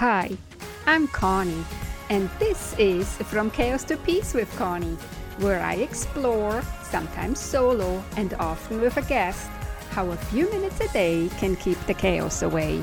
Hi, I'm Conny, and this is From Chaos to Peace with Conny, where I explore, sometimes solo and often with a guest, how a few minutes a day can keep the chaos away.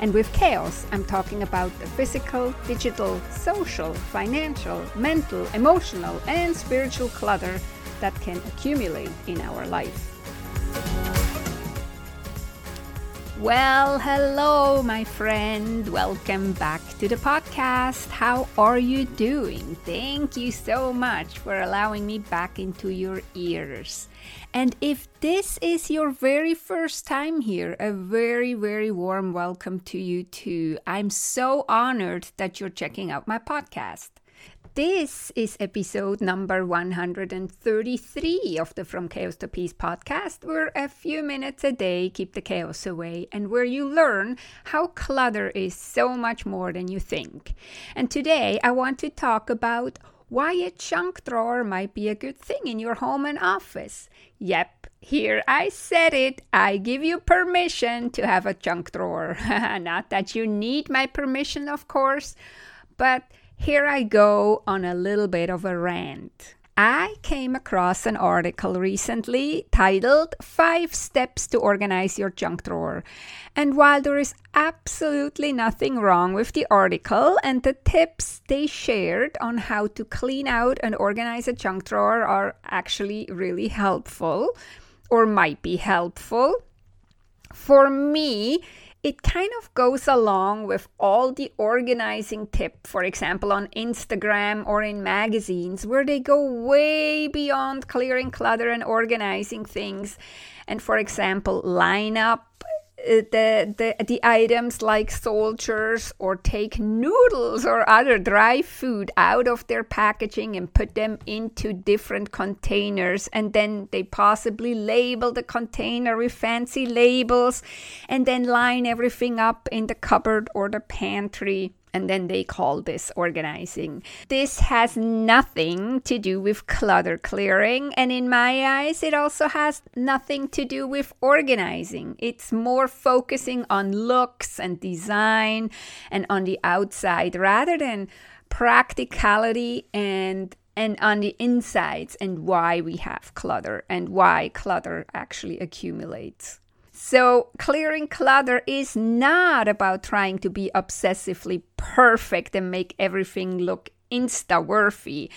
And with chaos, I'm talking about the physical, digital, social, financial, mental, emotional, and spiritual clutter that can accumulate in our life. Well, hello, my friend. Welcome back to the podcast. How are you doing? Thank you so much for allowing me back into your ears. And if this is your very first time here, a very, very warm welcome to you too. I'm so honored that you're checking out my podcast. This is episode number 133 of the From Chaos to Peace podcast, where a few minutes a day keep the chaos away and where you learn how clutter is so much more than you think. And today I want to talk about why a junk drawer might be a good thing in your home and office. Yep, here I said it. I give you permission to have a junk drawer. Not that you need my permission, of course, but here I go on a little bit of a rant. I came across an article recently titled Five Steps to Organize Your Junk Drawer. And while there is absolutely nothing wrong with the article and the tips they shared on how to clean out and organize a junk drawer are actually really helpful or might be helpful, for me, it kind of goes along with all the organizing tip, for example, on Instagram or in magazines, where they go way beyond clearing clutter and organizing things. And for example, line up Uh, the, the the items like soldiers or take noodles or other dry food out of their packaging and put them into different containers. And then they possibly label the container with fancy labels and then line everything up in the cupboard or the pantry and then they call this organizing. This has nothing to do with clutter clearing, and in my eyes, it also has nothing to do with organizing. It's more focusing on looks and design and on the outside rather than practicality and and on the insides and why we have clutter and why clutter actually accumulates. So, clearing clutter is not about trying to be obsessively perfect and make everything look insta worthy.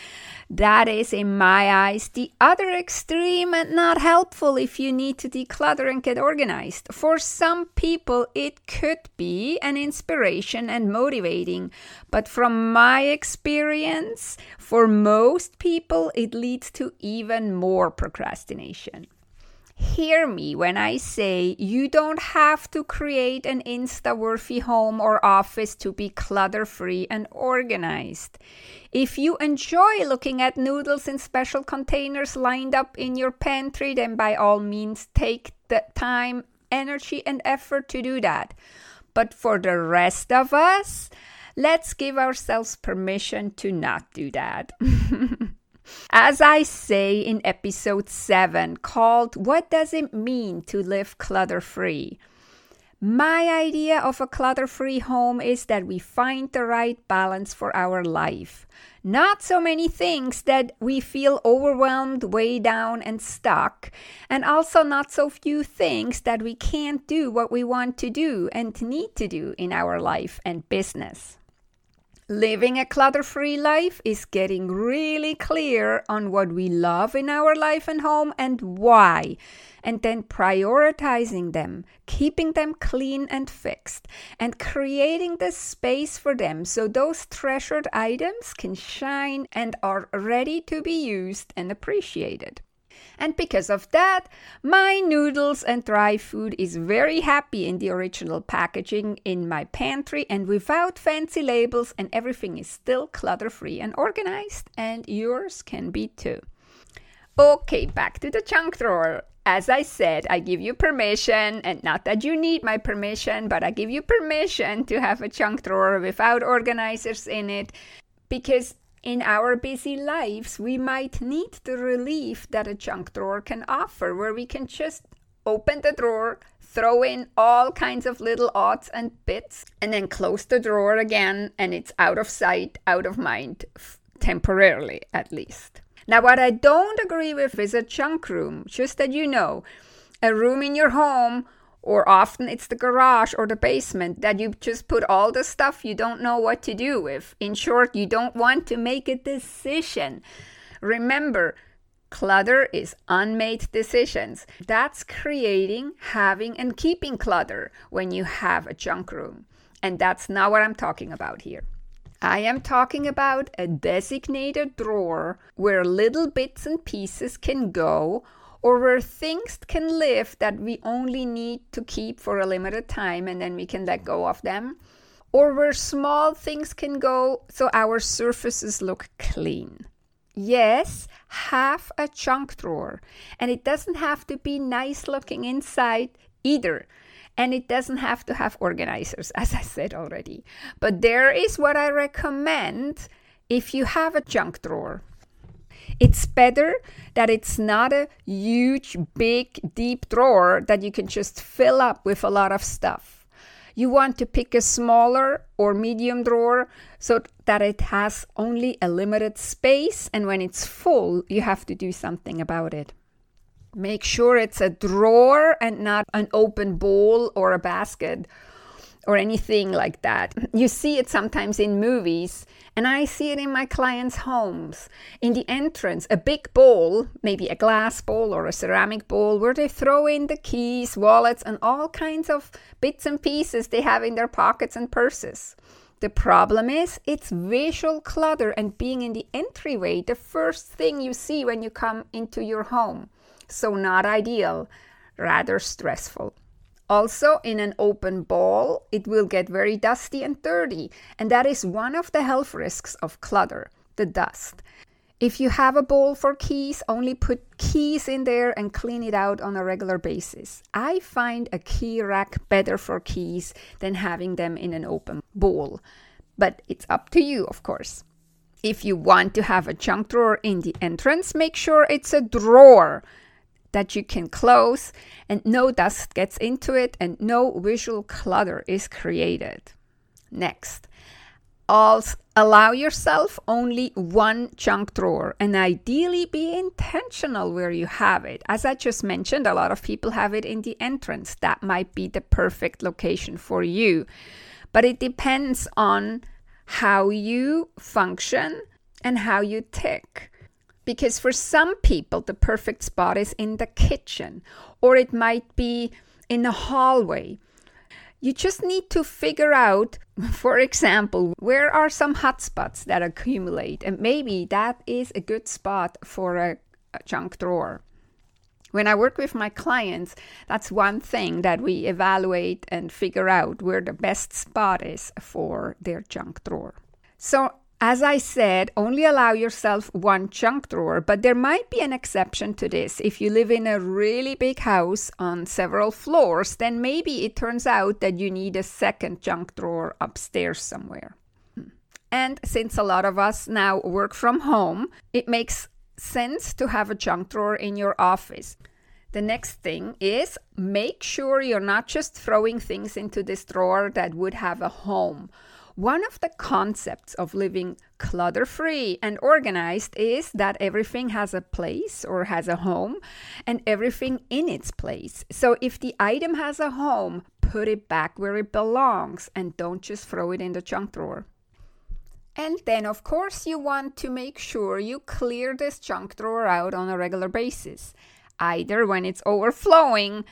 That is, in my eyes, the other extreme and not helpful if you need to declutter and get organized. For some people, it could be an inspiration and motivating, but from my experience, for most people, it leads to even more procrastination hear me when I say you don't have to create an insta worthy home or office to be clutter free and organized. If you enjoy looking at noodles in special containers lined up in your pantry, then by all means take the time, energy, and effort to do that. But for the rest of us, let's give ourselves permission to not do that. As I say in episode 7, called What Does It Mean to Live Clutter Free? My idea of a clutter free home is that we find the right balance for our life. Not so many things that we feel overwhelmed, way down, and stuck, and also not so few things that we can't do what we want to do and need to do in our life and business. Living a clutter free life is getting really clear on what we love in our life and home and why, and then prioritizing them, keeping them clean and fixed, and creating the space for them so those treasured items can shine and are ready to be used and appreciated. And because of that, my noodles and dry food is very happy in the original packaging in my pantry and without fancy labels, and everything is still clutter free and organized, and yours can be too. Okay, back to the junk drawer. As I said, I give you permission, and not that you need my permission, but I give you permission to have a junk drawer without organizers in it because in our busy lives, we might need the relief that a junk drawer can offer, where we can just open the drawer, throw in all kinds of little odds and bits, and then close the drawer again, and it's out of sight, out of mind, f- temporarily at least. Now, what I don't agree with is a junk room, just that you know. A room in your home or often it's the garage or the basement that you just put all the stuff you don't know what to do with. In short, you don't want to make a decision. Remember, clutter is unmade decisions. That's creating, having, and keeping clutter when you have a junk room. And that's not what I'm talking about here. I am talking about a designated drawer where little bits and pieces can go or where things can live that we only need to keep for a limited time and then we can let go of them, or where small things can go so our surfaces look clean. Yes, have a junk drawer, and it doesn't have to be nice looking inside either. And it doesn't have to have organizers, as I said already. But there is what I recommend if you have a junk drawer. It's better that it's not a huge, big, deep drawer that you can just fill up with a lot of stuff. You want to pick a smaller or medium drawer so that it has only a limited space, and when it's full, you have to do something about it. Make sure it's a drawer and not an open bowl or a basket or anything like that. You see it sometimes in movies, and I see it in my clients' homes. In the entrance, a big bowl, maybe a glass bowl or a ceramic bowl, where they throw in the keys, wallets, and all kinds of bits and pieces they have in their pockets and purses. The problem is it's visual clutter and being in the entryway, the first thing you see when you come into your home. So, not ideal, rather stressful. Also, in an open ball, it will get very dusty and dirty, and that is one of the health risks of clutter the dust. If you have a bowl for keys, only put keys in there and clean it out on a regular basis. I find a key rack better for keys than having them in an open bowl, but it's up to you, of course. If you want to have a junk drawer in the entrance, make sure it's a drawer that you can close and no dust gets into it and no visual clutter is created. Next, also allow yourself only one junk drawer and ideally be intentional where you have it. As I just mentioned, a lot of people have it in the entrance. That might be the perfect location for you. But it depends on how you function and how you tick. Because for some people, the perfect spot is in the kitchen, or it might be in a hallway. You just need to figure out, for example, where are some hotspots that accumulate, and maybe that is a good spot for a, a junk drawer. When I work with my clients, that's one thing that we evaluate and figure out where the best spot is for their junk drawer. So, as I said, only allow yourself one junk drawer, but there might be an exception to this. If you live in a really big house on several floors, then maybe it turns out that you need a second junk drawer upstairs somewhere. Hmm. And since a lot of us now work from home, it makes sense to have a junk drawer in your office. The next thing is make sure you're not just throwing things into this drawer that would have a home. One of the concepts of living clutter free and organized is that everything has a place or has a home and everything in its place. So if the item has a home, put it back where it belongs and don't just throw it in the junk drawer. And then, of course, you want to make sure you clear this junk drawer out on a regular basis, either when it's overflowing,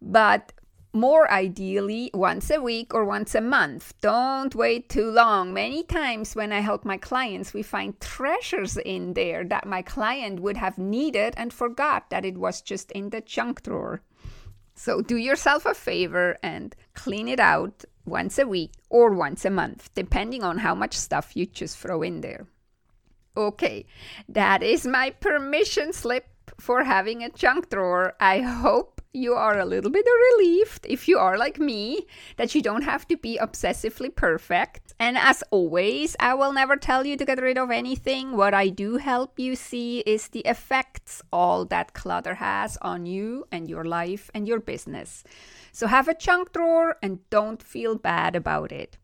but more ideally once a week or once a month. Don't wait too long. Many times when I help my clients, we find treasures in there that my client would have needed and forgot that it was just in the junk drawer. So do yourself a favor and clean it out once a week or once a month, depending on how much stuff you just throw in there. Okay, that is my permission slip for having a junk drawer. I hope you are a little bit relieved if you are like me that you don't have to be obsessively perfect. And as always, I will never tell you to get rid of anything. What I do help you see is the effects all that clutter has on you and your life and your business. So have a junk drawer and don't feel bad about it.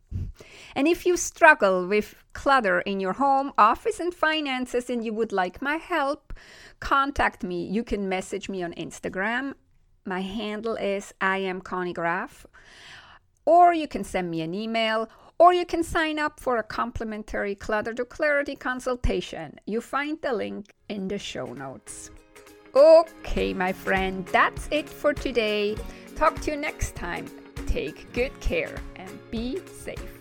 And if you struggle with clutter in your home, office, and finances, and you would like my help, contact me. You can message me on Instagram my handle is I am Conny Graf. Or you can send me an email, or you can sign up for a complimentary Clutter to Clarity consultation. You find the link in the show notes. Okay, my friend, that's it for today. Talk to you next time. Take good care and be safe.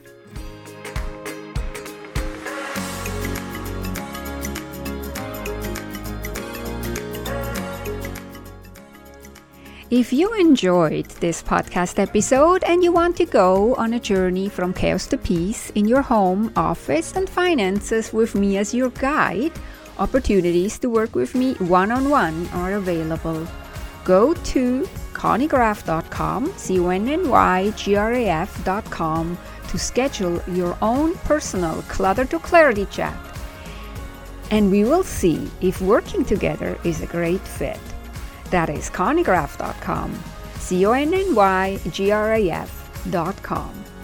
If you enjoyed this podcast episode and you want to go on a journey from chaos to peace in your home, office, and finances with me as your guide, opportunities to work with me one on one are available. Go to connygraf.com, C O N N Y G R A F.com to schedule your own personal Clutter to Clarity chat. And we will see if working together is a great fit. That is connygraf.com, C O N N Y G R A F.com.